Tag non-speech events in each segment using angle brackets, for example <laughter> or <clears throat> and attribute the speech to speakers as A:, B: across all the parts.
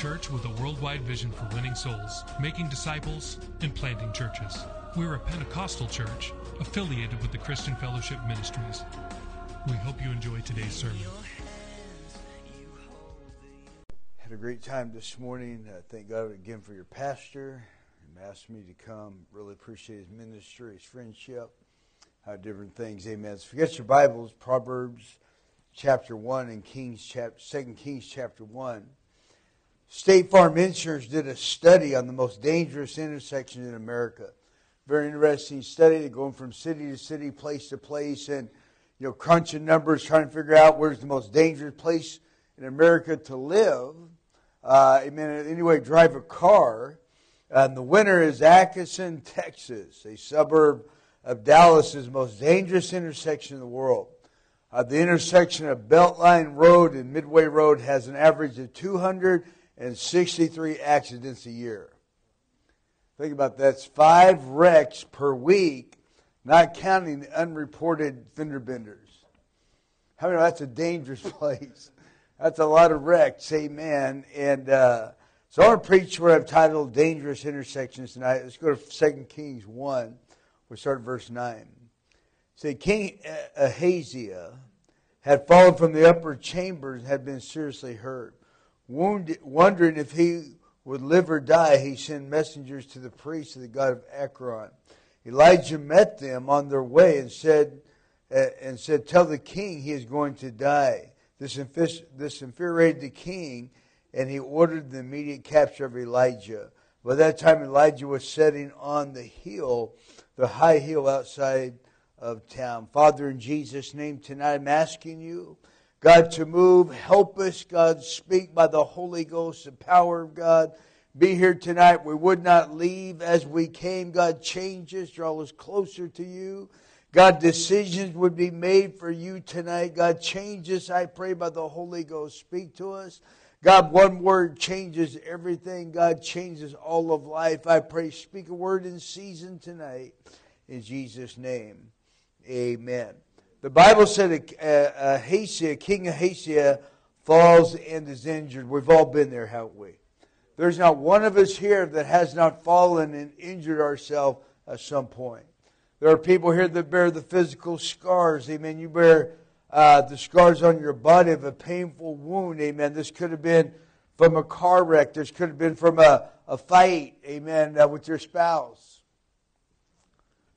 A: Church with a worldwide vision for winning souls, making disciples, and planting churches. We're a Pentecostal church affiliated with the Christian Fellowship Ministries. We hope you enjoy today's sermon.
B: Had a great time this morning. Uh, thank God again for your pastor. He asked me to come. Really appreciate his ministry, his friendship, how different things. Amen. So forget your Bibles, Proverbs chapter one and Kings chapter Second Kings chapter one. State Farm Insurance did a study on the most dangerous intersections in America. Very interesting study. They're going from city to city, place to place, and you know, crunching numbers, trying to figure out where's the most dangerous place in America to live. Uh, I mean, anyway, drive a car. And the winner is Addison, Texas, a suburb of Dallas, is the most dangerous intersection in the world. Uh, the intersection of Beltline Road and Midway Road has an average of 263 accidents a year. Think about that. That's five wrecks per week, not counting the unreported fender benders. How many that's a dangerous <laughs> place? That's a lot of wrecks, amen. And uh, so I want to preach what I've titled Dangerous Intersections tonight. Let's go to 2 Kings 1. We'll start at verse 9. Say, King Ahaziah had fallen from the upper chambers and had been seriously hurt. Wounded, wondering if he would live or die, he sent messengers to the priests of the god of Ekron. Elijah met them on their way and said, uh, and said, Tell the king he is going to die. This, infis- this infuriated the king, and he ordered the immediate capture of Elijah. By that time, Elijah was sitting on the hill, the high hill outside of town. Father, in Jesus' name tonight, I'm asking you, God, to move. Help us, God, speak by the Holy Ghost, the power of God. Be here tonight. We would not leave as we came. God, change us, draw us closer to you. God, decisions would be made for you tonight. God, change us, I pray, by the Holy Ghost. Speak to us. God, one word changes everything. God changes all of life. I pray, speak a word in season tonight. In Jesus' name, amen. The Bible said uh, Ahaziah, King Ahaziah, falls and is injured. We've all been there, haven't we? There's not one of us here that has not fallen and injured ourselves at some point. There are people here that bear the physical scars. Amen. You bear uh, the scars on your body of a painful wound. Amen. This could have been from a car wreck. This could have been from a, a fight. Amen. Uh, with your spouse.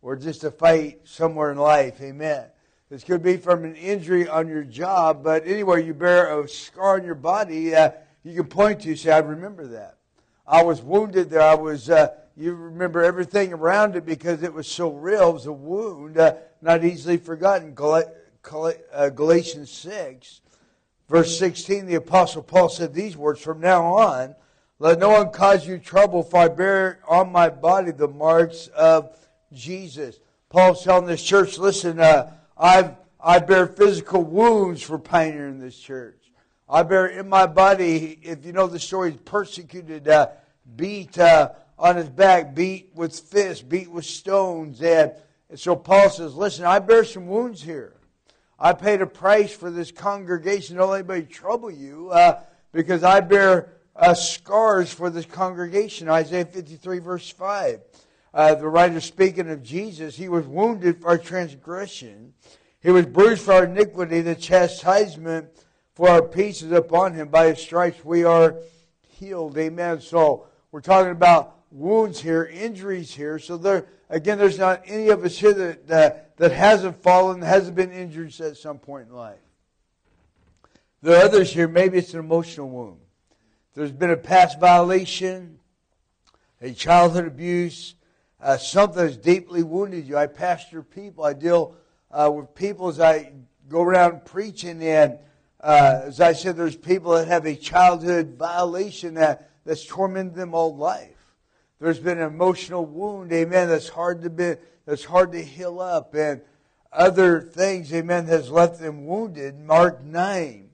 B: Or just a fight somewhere in life. Amen. This could be from an injury on your job. But anyway, you bear a scar on your body. Uh, you can point to, say, I remember that. I was wounded there. I was uh, you remember everything around it because it was so real. It was a wound, uh, not easily forgotten. Gal- Gal- uh, Galatians 6, verse 16, the Apostle Paul said these words From now on, let no one cause you trouble, for I bear on my body the marks of Jesus. Paul's telling this church, listen, uh, I've, I bear physical wounds for pioneering this church. I bear in my body, if you know the story, he's persecuted, uh, beat, uh, on his back, beat with fists, beat with stones. And, and so Paul says, Listen, I bear some wounds here. I paid a price for this congregation. Don't let anybody trouble you uh, because I bear uh, scars for this congregation. Isaiah 53, verse 5. Uh, the writer speaking of Jesus, he was wounded for our transgression, he was bruised for our iniquity, the chastisement for our peace is upon him. By his stripes we are healed. Amen. So we're talking about wounds here, injuries here. So there, again, there's not any of us here that, that, that hasn't fallen, hasn't been injured at some point in life. There are others here, maybe it's an emotional wound. There's been a past violation, a childhood abuse, uh, something that's deeply wounded you. I pastor people. I deal uh, with people as I go around preaching, and uh, as I said, there's people that have a childhood violation that, that's tormented them all life. There's been an emotional wound, amen, that's hard to be, that's hard to heal up, and other things, amen, has left them wounded. Mark 9.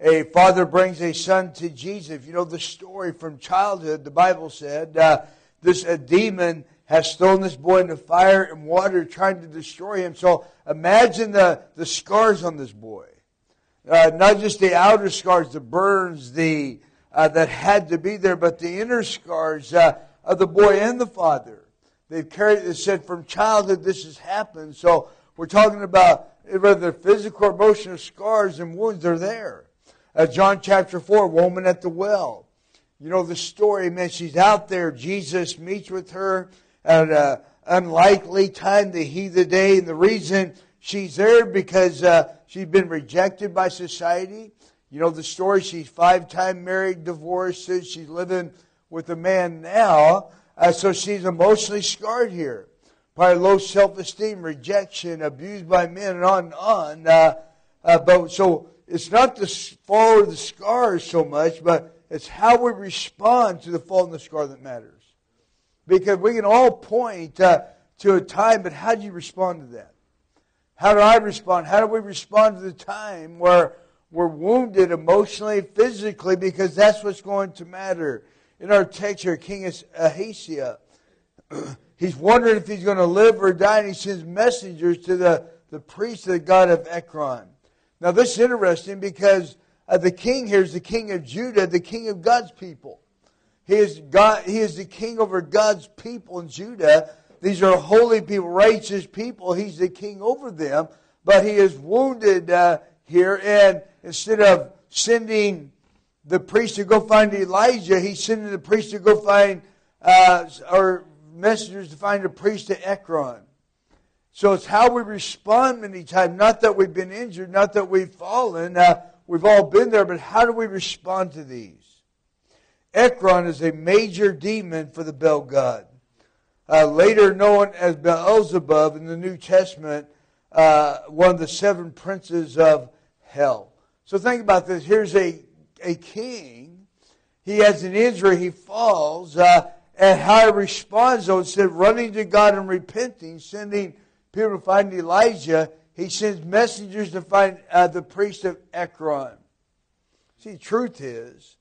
B: A father brings a son to Jesus. You know the story from childhood, the Bible said, uh, this a demon has thrown this boy into fire and water trying to destroy him. So imagine the, the scars on this boy. Uh, not just the outer scars, the burns, the uh, that had to be there, but the inner scars uh, of the boy and the father. They've carried. It said from childhood this has happened. So we're talking about whether physical or emotional scars and wounds. They're there. Uh, John chapter four, woman at the well. You know the story, man. She's out there. Jesus meets with her an unlikely time, heat of the day, and the reason she's there because uh, she's been rejected by society. You know the story. She's five time married, divorced. She's living with a man now, uh, so she's emotionally scarred here. by low self esteem, rejection, abused by men, and on and on. Uh, uh, but so it's not the fall or the scars so much, but it's how we respond to the fall and the scar that matters. Because we can all point uh, to a time, but how do you respond to that? How do I respond? How do we respond to the time where we're wounded emotionally, physically, because that's what's going to matter. In our text here, King is Ahaziah, <clears throat> he's wondering if he's going to live or die, and he sends messengers to the, the priest of the god of Ekron. Now, this is interesting because uh, the king here is the king of Judah, the king of God's people. He is, God, he is the king over God's people in Judah. These are holy people, righteous people. He's the king over them, but he is wounded uh, here, and instead of sending the priest to go find Elijah, he's sending the priest to go find, uh, or messengers to find a priest at Ekron. So it's how we respond many times. Not that we've been injured, not that we've fallen. Uh, we've all been there, but how do we respond to these? Ekron is a major demon for the Bel god. Uh, later known as Beelzebub in the New Testament, uh, one of the seven princes of hell. So think about this. Here's a, a king. He has an injury. He falls. Uh, and how he responds, though, instead of running to God and repenting, sending people to find Elijah, he sends messengers to find uh, the priest of Ekron. See, truth is,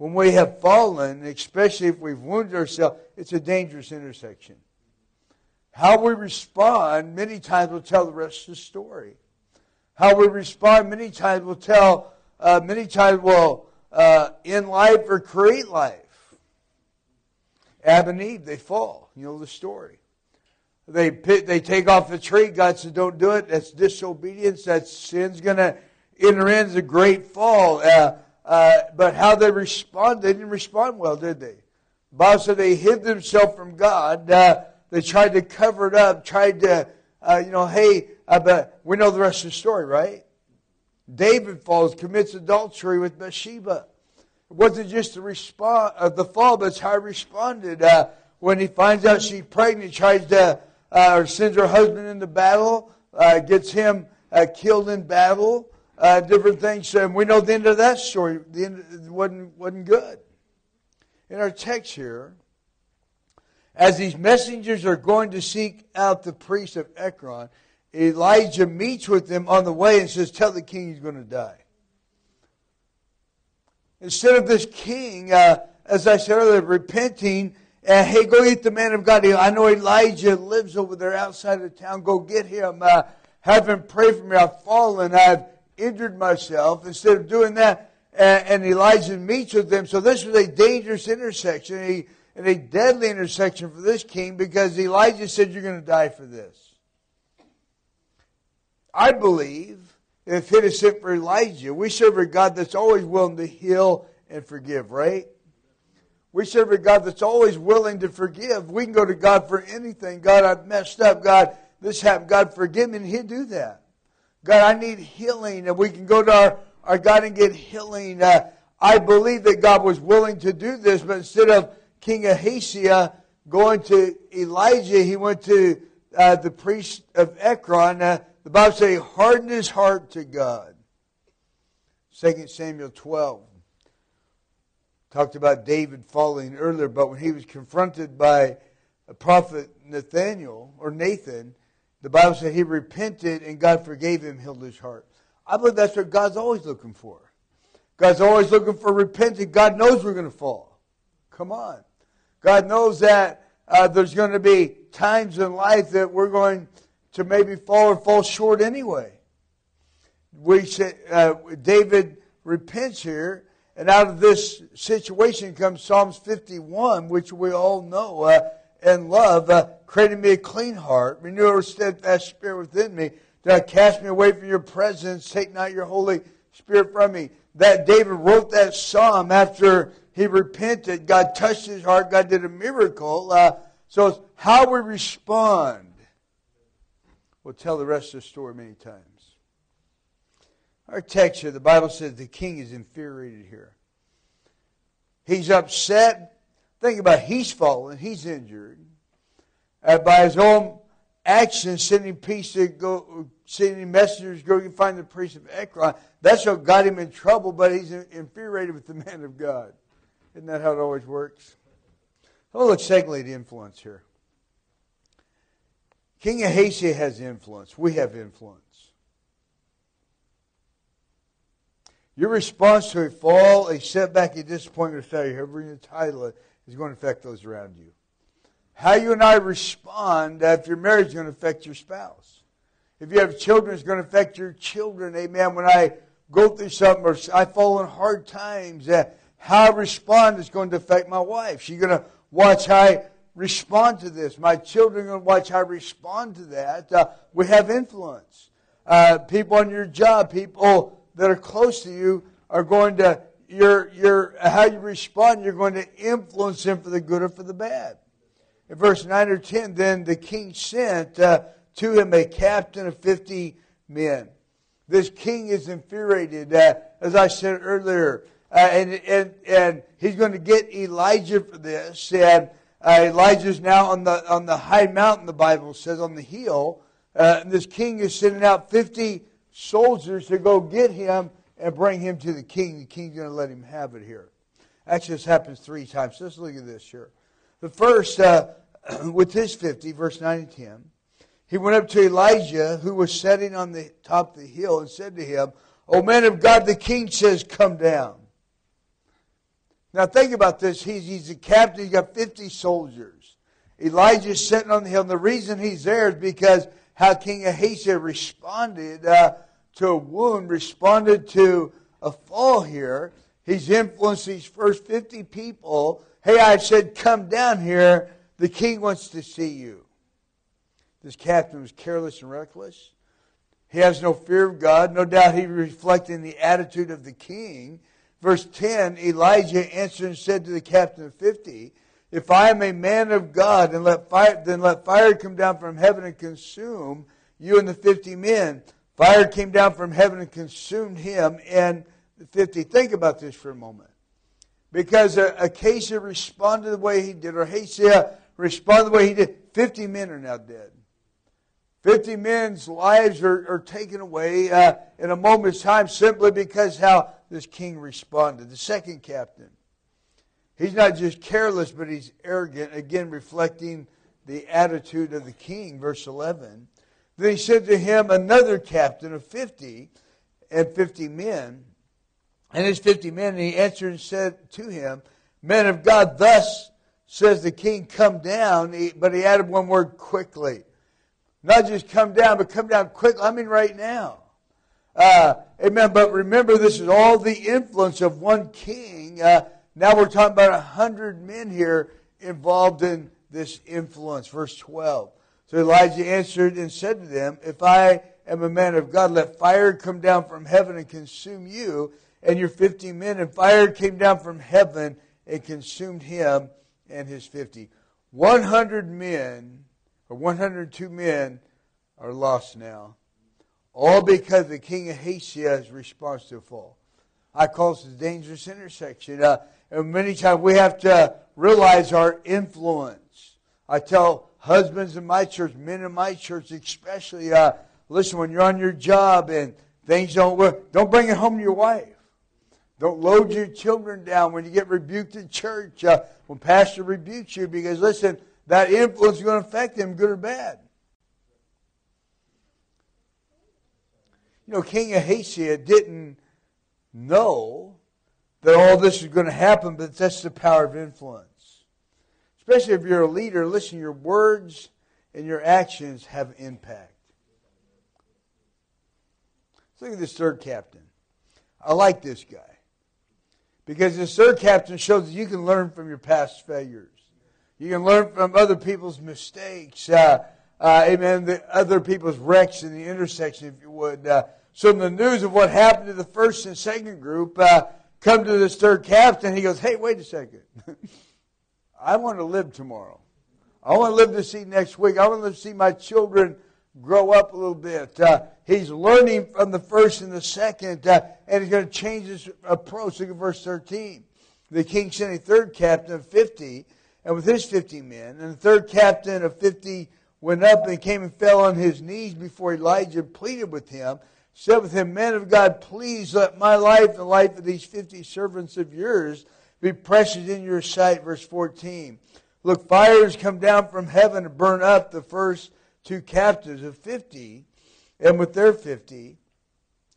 B: when we have fallen, especially if we've wounded ourselves, it's a dangerous intersection. How we respond many times will tell the rest of the story. How we respond many times will tell, uh, many times will uh, end life or create life. Adam and Eve, they fall. You know the story. They they take off the tree. God said, "Don't do it. That's disobedience. That sin's going to enter in as a great fall." Uh, uh, but how they respond, they didn't respond well, did they? The Bible said they hid themselves from God. Uh, they tried to cover it up. Tried to, uh, you know, hey. uh, but we know the rest of the story, right? David falls, commits adultery with Bathsheba. It wasn't just the response of the fall, but it's how he responded. Uh, when he finds out she's pregnant, tries to, uh, or sends her husband into battle, uh, gets him uh, killed in battle, uh, different things. And we know the end of that story. The end wasn't, wasn't good. In our text here, as these messengers are going to seek out the priest of Ekron, Elijah meets with them on the way and says, Tell the king he's going to die. Instead of this king, uh, as I said earlier, repenting, uh, hey, go get the man of God. I know Elijah lives over there outside of town. Go get him. Uh, have him pray for me. I've fallen. I've injured myself. Instead of doing that, and, and Elijah meets with them. So this was a dangerous intersection, a, and a deadly intersection for this king because Elijah said, You're going to die for this. I believe if it is sent for Elijah, we serve a God that's always willing to heal and forgive, right? We serve a God that's always willing to forgive. We can go to God for anything. God, I've messed up. God, this happened. God, forgive me. And He'll do that. God, I need healing. And we can go to our, our God and get healing. Uh, I believe that God was willing to do this, but instead of King Ahaziah going to Elijah, he went to uh, the priest of Ekron. Uh, the Bible says he hardened his heart to God. 2 Samuel 12. Talked about David falling earlier, but when he was confronted by a prophet Nathaniel or Nathan, the Bible said he repented and God forgave him, healed his heart. I believe that's what God's always looking for. God's always looking for repentance. God knows we're going to fall. Come on. God knows that uh, there's going to be times in life that we're going to maybe fall or fall short anyway. We say, uh, David repents here, and out of this situation comes Psalms 51, which we all know uh, and love. Uh, creating me a clean heart, renew a steadfast spirit within me. Do not cast me away from your presence. Take not your Holy Spirit from me. That David wrote that psalm after he repented. God touched his heart. God did a miracle. Uh, so it's how we respond will tell the rest of the story many times. Our text here, the Bible says the king is infuriated here. He's upset. Think about it. he's fallen, he's injured. Uh, by his own actions, sending peace to go, sending messengers go to find the priest of Ekron. That's what got him in trouble, but he's infuriated with the man of God. Isn't that how it always works? Oh, look, secondly, the influence here. King Ahaziah has influence. We have influence. Your response to a fall, a setback, a disappointment, a failure, however you title it, is going to affect those around you. How you and I respond after your marriage is going to affect your spouse. If you have children, it's going to affect your children. Amen. When I go through something or I fall in hard times, uh, how I respond is going to affect my wife. She's going to watch how I respond to this. My children are going to watch how I respond to that. Uh, we have influence. Uh, people on your job, people that are close to you are going to your your how you respond. You're going to influence them for the good or for the bad. In verse nine or ten, then the king sent uh, to him a captain of fifty men. This king is infuriated, uh, as I said earlier, uh, and and and he's going to get Elijah for this. And uh, Elijah's now on the on the high mountain. The Bible says on the hill. Uh, and this king is sending out fifty soldiers to go get him and bring him to the king. The king's going to let him have it here. That just happens three times. Let's look at this here. The first, uh, <clears throat> with his 50, verse 9 and 10, he went up to Elijah, who was sitting on the top of the hill, and said to him, O man of God, the king says, Come down. Now think about this. He's, he's a captain, he's got 50 soldiers. Elijah's sitting on the hill, and the reason he's there is because how King Ahaziah responded uh, to a wound, responded to a fall here. He's influenced these first 50 people. Hey, I said, come down here. The king wants to see you. This captain was careless and reckless. He has no fear of God. No doubt he reflected the attitude of the king. Verse 10 Elijah answered and said to the captain of 50, if I am a man of God, let fire, then let fire come down from heaven and consume you and the fifty men. Fire came down from heaven and consumed him and fifty. Think about this for a moment. Because Acacia responded the way he did, or Ahaziah responded the way he did. Fifty men are now dead. Fifty men's lives are, are taken away uh, in a moment's time simply because how this king responded. The second captain He's not just careless, but he's arrogant, again reflecting the attitude of the king. Verse 11. Then he said to him, Another captain of 50 and 50 men, and his 50 men, and he answered and said to him, Men of God, thus says the king, come down. But he added one word quickly. Not just come down, but come down quickly. I mean, right now. Uh, amen. But remember, this is all the influence of one king. Uh, now we're talking about a hundred men here involved in this influence. Verse 12. So Elijah answered and said to them, If I am a man of God, let fire come down from heaven and consume you and your fifty men. And fire came down from heaven and consumed him and his fifty. 100 men, or 102 men, are lost now. All because the king of Ahaziah's response to fall. I call this a dangerous intersection. Uh, and many times we have to realize our influence. I tell husbands in my church, men in my church especially, uh, listen, when you're on your job and things don't work, don't bring it home to your wife. Don't load your children down when you get rebuked in church, uh, when pastor rebukes you, because listen, that influence is going to affect them, good or bad. You know, King Ahaziah didn't know that all this was going to happen, but that's the power of influence. Especially if you're a leader, listen, your words and your actions have impact. Let's look at this third captain. I like this guy. Because this third captain shows that you can learn from your past failures. You can learn from other people's mistakes. Uh, uh, amen. The other people's wrecks in the intersection, if you would. Uh, so in the news of what happened to the first and second group uh, come to this third captain. He goes, "Hey, wait a second. <laughs> I want to live tomorrow. I want to live to see next week. I want to see my children grow up a little bit. Uh, he's learning from the first and the second, uh, and he's going to change his approach. Look at verse 13. The king sent a third captain of 50, and with his 50 men, and the third captain of 50 went up and came and fell on his knees before Elijah, pleaded with him, said with him, Men of God, please let my life and the life of these 50 servants of yours be precious in your sight. Verse 14. Look, fires come down from heaven and burn up the first two captives of 50, and with their 50.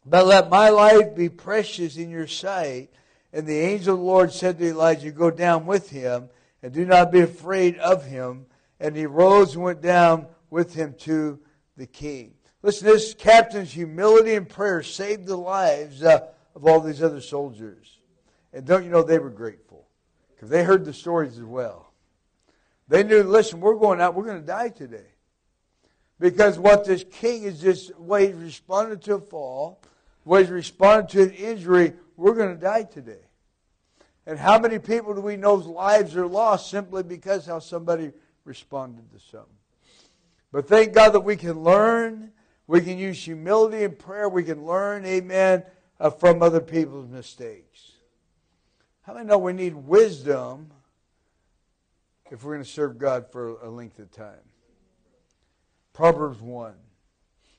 B: But let my life be precious in your sight. And the angel of the Lord said to Elijah, Go down with him, and do not be afraid of him. And he rose and went down with him to the king. Listen, this captain's humility and prayer saved the lives uh, of all these other soldiers. And don't you know they were grateful? Because they heard the stories as well. They knew, listen, we're going out, we're going to die today. Because what this king is just, way he responded to a fall, way responded to an injury, we're going to die today. And how many people do we know's lives are lost simply because how somebody responded to something? But thank God that we can learn. We can use humility and prayer. We can learn, amen, uh, from other people's mistakes. How many know we need wisdom if we're going to serve God for a length of time? Proverbs 1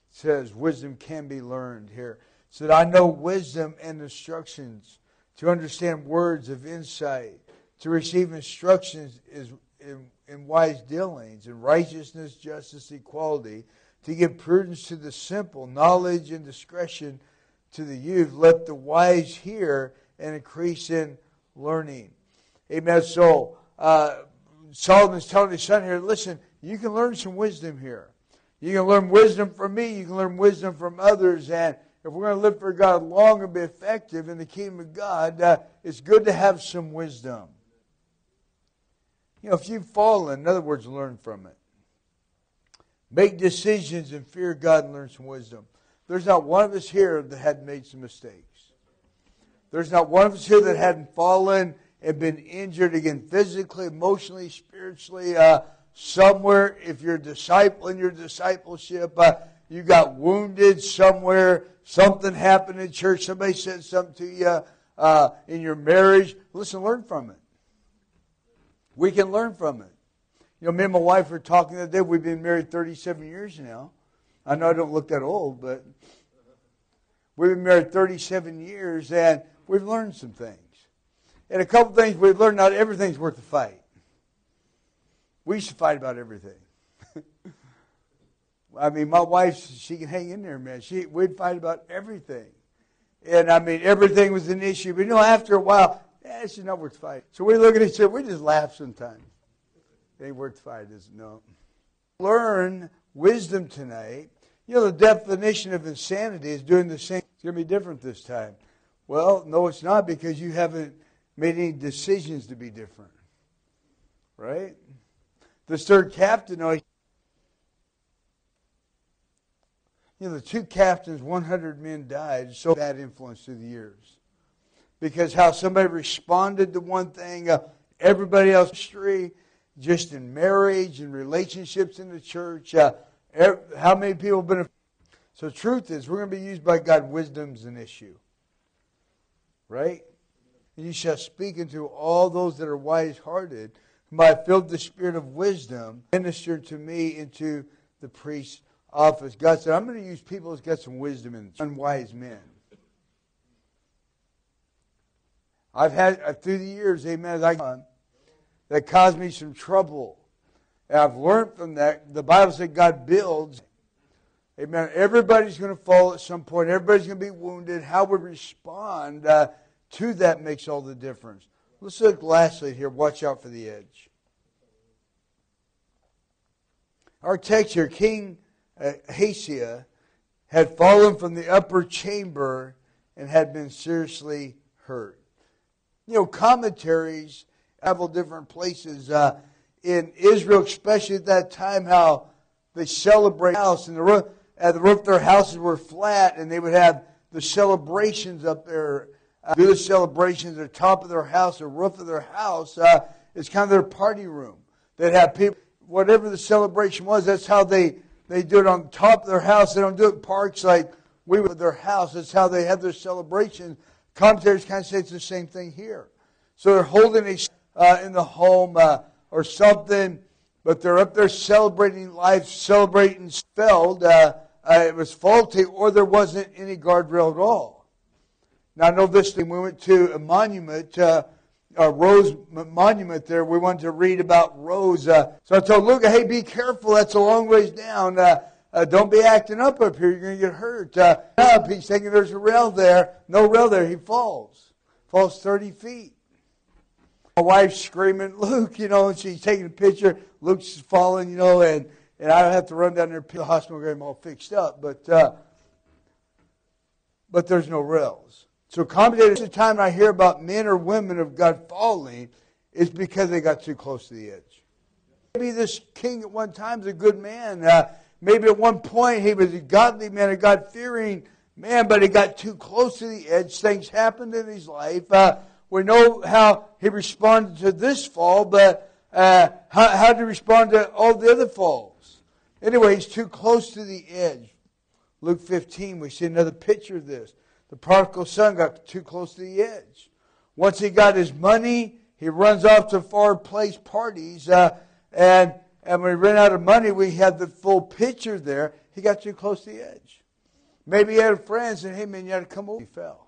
B: says wisdom can be learned here. It said, I know wisdom and instructions to understand words of insight, to receive instructions is in, in wise dealings, in righteousness, justice, equality, to give prudence to the simple, knowledge and discretion to the youth. Let the wise hear and increase in learning. Amen. So uh, Solomon's telling his son here, listen, you can learn some wisdom here. You can learn wisdom from me. You can learn wisdom from others. And if we're going to live for God long and be effective in the kingdom of God, uh, it's good to have some wisdom. You know, if you've fallen, in other words, learn from it. Make decisions and fear God and learn some wisdom. There's not one of us here that hadn't made some mistakes. There's not one of us here that hadn't fallen and been injured again physically, emotionally, spiritually. Uh, somewhere, if you're a disciple in your discipleship, uh, you got wounded somewhere, something happened in church, somebody said something to you uh, in your marriage. Listen, learn from it. We can learn from it. You know, me and my wife were talking the other day. We've been married 37 years now. I know I don't look that old, but we've been married 37 years, and we've learned some things. And a couple things we've learned, not everything's worth the fight. We to fight about everything. <laughs> I mean, my wife, she can hang in there, man. She, we'd fight about everything. And I mean, everything was an issue. But you know, after a while, eh, it's not worth fighting. So we look at each other, we just laugh sometimes. It ain't worth fighting, is it? No. Learn wisdom tonight. You know, the definition of insanity is doing the same. It's going to be different this time. Well, no, it's not because you haven't made any decisions to be different. Right? The third captain, oh, you know, the two captains, 100 men died, so bad influence through the years. Because how somebody responded to one thing, uh, everybody else, history, just in marriage and relationships in the church, uh, every, how many people have been. So, truth is, we're going to be used by God. Wisdom's an issue. Right? And you shall speak unto all those that are wise hearted whom I filled the spirit of wisdom, minister to me into the priest's office. God said, I'm going to use people who's got some wisdom in and unwise men. I've had uh, through the years, amen, gone, that caused me some trouble. And I've learned from that. The Bible said God builds. Amen. Everybody's going to fall at some point. Everybody's going to be wounded. How we respond uh, to that makes all the difference. Let's look lastly here. Watch out for the edge. Our text here, King uh, had fallen from the upper chamber and had been seriously hurt. You know, commentaries several different places uh, in Israel, especially at that time, how they celebrate house and the uh, the roof of their houses were flat, and they would have the celebrations up there, uh, do the celebrations at the top of their house, the roof of their house. Uh, it's kind of their party room. They'd have people, whatever the celebration was, that's how they they do it on top of their house. They don't do it in parks like we would their house. That's how they have their celebration. Commentators kind of say it's the same thing here. So they're holding a uh, in the home uh, or something, but they're up there celebrating life, celebrating spelled. Uh, uh, it was faulty, or there wasn't any guardrail at all. Now I know this thing. We went to a monument. Uh, a Rose Monument there. We wanted to read about Rose. Uh, so I told Luca, hey, be careful. That's a long ways down. Uh, uh, don't be acting up up here. You're going to get hurt. Uh, up. He's thinking there's a rail there. No rail there. He falls. Falls 30 feet. My wife's screaming, Luke, you know, and she's taking a picture. Luke's falling, you know, and, and I don't have to run down there to the hospital and get him all fixed up. But, uh, but there's no rails. So commentators, the time I hear about men or women of God falling, is because they got too close to the edge. Maybe this king at one time was a good man. Uh, maybe at one point he was a godly man, a God fearing man, but he got too close to the edge. Things happened in his life. Uh, we know how he responded to this fall, but uh, how, how did he respond to all the other falls? Anyway, he's too close to the edge. Luke 15, we see another picture of this. The prodigal son got too close to the edge. Once he got his money, he runs off to far place parties. Uh, and, and when he ran out of money, we had the full picture there. He got too close to the edge. Maybe he had friends and, hey, man, you got to come over. He fell.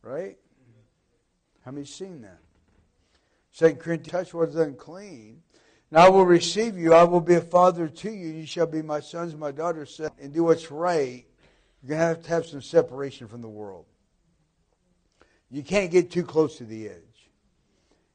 B: Right? How many seen that? Second Corinthians, touch what is unclean. And I will receive you. I will be a father to you. You shall be my sons and my daughters. And do what's right you're going to have to have some separation from the world. You can't get too close to the edge.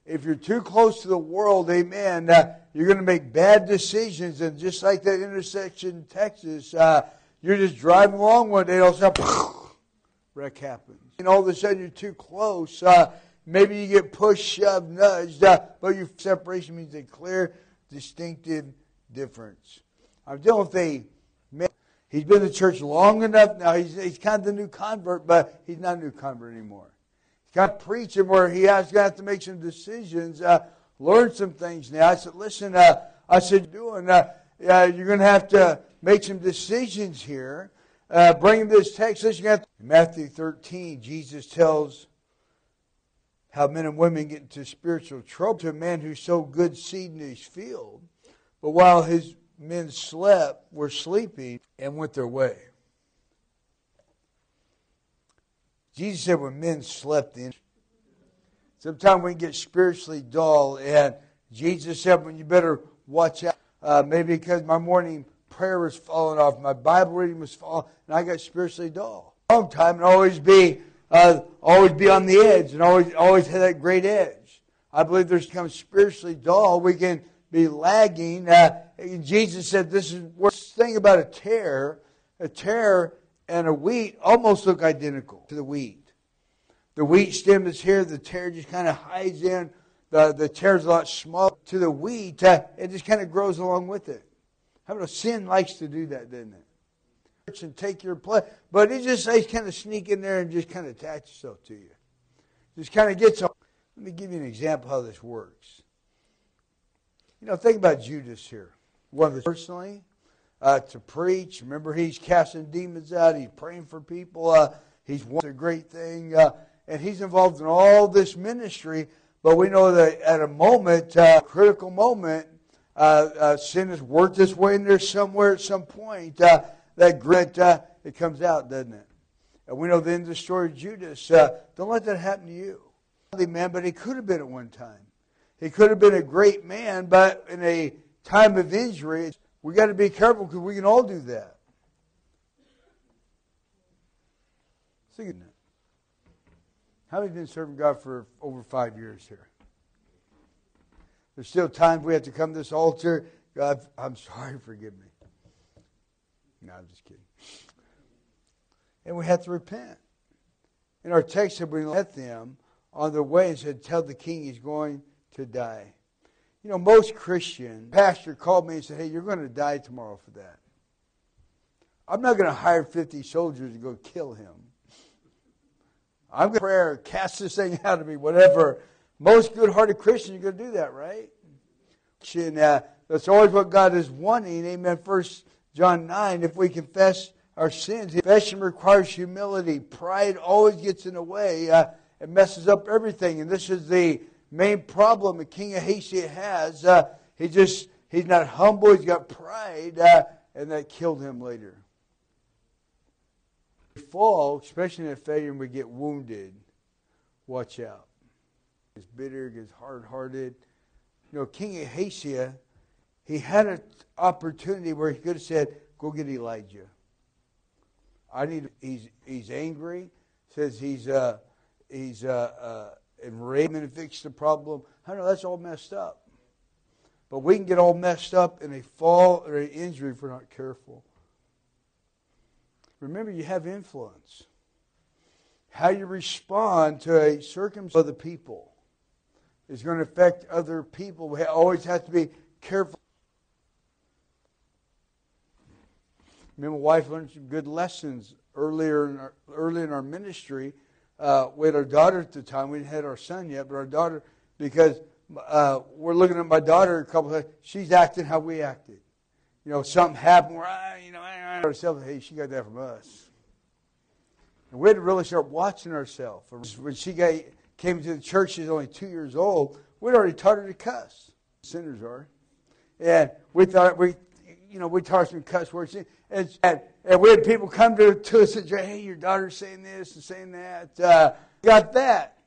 B: If you're too close to the world, amen, uh, you're going to make bad decisions. And just like that intersection in Texas, uh, you're just driving along one day, all of a sudden, <laughs> wreck happens. And all of a sudden, you're too close. Uh, maybe you get pushed, shoved, nudged, uh, but your separation means a clear, distinctive difference. I'm dealing with a man. He's been in church long enough now. He's, he's kind of the new convert, but he's not a new convert anymore. He's got to preach preaching where he has to to make some decisions, uh, learn some things now. I said, listen, uh, I said, doing, uh, uh, you're going to have to make some decisions here. Uh, bring him this text. Listen, in Matthew 13, Jesus tells how men and women get into spiritual trouble to a man who sowed good seed in his field. But while his men slept, were sleeping, and went their way. Jesus said when men slept in, sometimes we get spiritually dull, and Jesus said when you better watch out. Uh, maybe because my morning prayer was falling off, my Bible reading was falling, and I got spiritually dull. Long time and always be, uh, always be on the edge, and always, always have that great edge. I believe there's become spiritually dull. We can be lagging. Uh, Jesus said this is the thing about a tare. A tare and a wheat almost look identical to the wheat. The wheat stem is here. The tare just kind of hides in. The, the tare is a lot smaller to the wheat. Uh, it just kind of grows along with it. How about sin likes to do that, doesn't it? And take your place. But it just says kind of sneak in there and just kind of attach itself to you. Just kind of gets on. Let me give you an example how this works. You know, think about Judas here. One of the personally uh, to preach. Remember, he's casting demons out. He's praying for people. Uh, he's one a great thing, uh, and he's involved in all this ministry. But we know that at a moment, uh, critical moment, uh, uh, sin has worked its way in there somewhere at some point. That grit, uh, it comes out, doesn't it? And we know the end of the story of Judas. Uh, don't let that happen to you. man, but he could have been at one time. He could have been a great man, but in a time of injury, we got to be careful because we can all do that. Of that. How many have been serving God for over five years here? There's still times we have to come to this altar. God, I'm sorry, forgive me. No, I'm just kidding. And we have to repent. In our text, said we let them on their way and said, Tell the king he's going to die. You know, most Christian pastor called me and said, Hey, you're going to die tomorrow for that. I'm not going to hire 50 soldiers to go kill him. I'm going to pray, cast this thing out of me, whatever. Most good hearted Christians are going to do that, right? And, uh, that's always what God is wanting. Amen. First John 9, if we confess our sins, confession requires humility. Pride always gets in the way. Uh, it messes up everything. And this is the main problem the king Ahaziah has. Uh, he just, he's not humble, he's got pride, uh, and that killed him later. We fall, especially in a failure, and we get wounded. Watch out. Gets bitter, gets hard hearted. You know, King Ahaziah, he had an opportunity where he could have said, Go get Elijah. I need. He's he's angry. Says he's uh, he's uh, uh, enraged fix the problem. I know that's all messed up. But we can get all messed up in a fall or an injury if we're not careful. Remember, you have influence. How you respond to a circumstance of the people is going to affect other people. We always have to be careful. Me and my wife learned some good lessons earlier in our, early in our ministry. Uh, we had our daughter at the time. We didn't have our son yet, but our daughter, because uh, we're looking at my daughter a couple of she's acting how we acted. You know, something happened where I, you know, I, ourselves, hey, she got that from us. And we had to really start watching ourselves. When she got, came to the church, she's only two years old. We'd already taught her to cuss. Sinners are. And we thought, we, you know, we her some cuss words. And, and, we had people come to, to us and say, hey, your daughter's saying this and saying that. Uh, got that.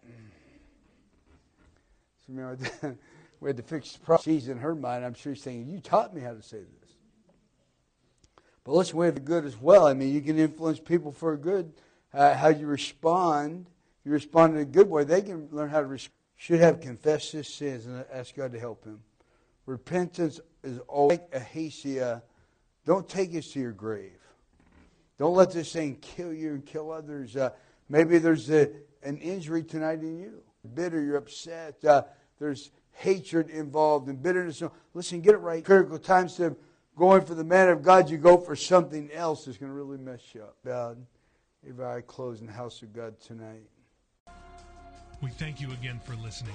B: So, <laughs> we had to fix the problem. She's in her mind, I'm sure she's thinking, you taught me how to say this. But listen, we have the good as well. I mean, you can influence people for good. Uh, how you respond, you respond in a good way. They can learn how to respond. Should have confessed his sins and ask God to help him. Repentance is always a Ahaziah. Don't take us to your grave. Don't let this thing kill you and kill others. Uh, maybe there's a, an injury tonight in you. Bitter, you're upset. Uh, there's hatred involved and bitterness. Listen, get it right. Critical times to going for the man of God, you go for something else that's going to really mess you up. God, if I close in the house of God tonight.
A: We thank you again for listening.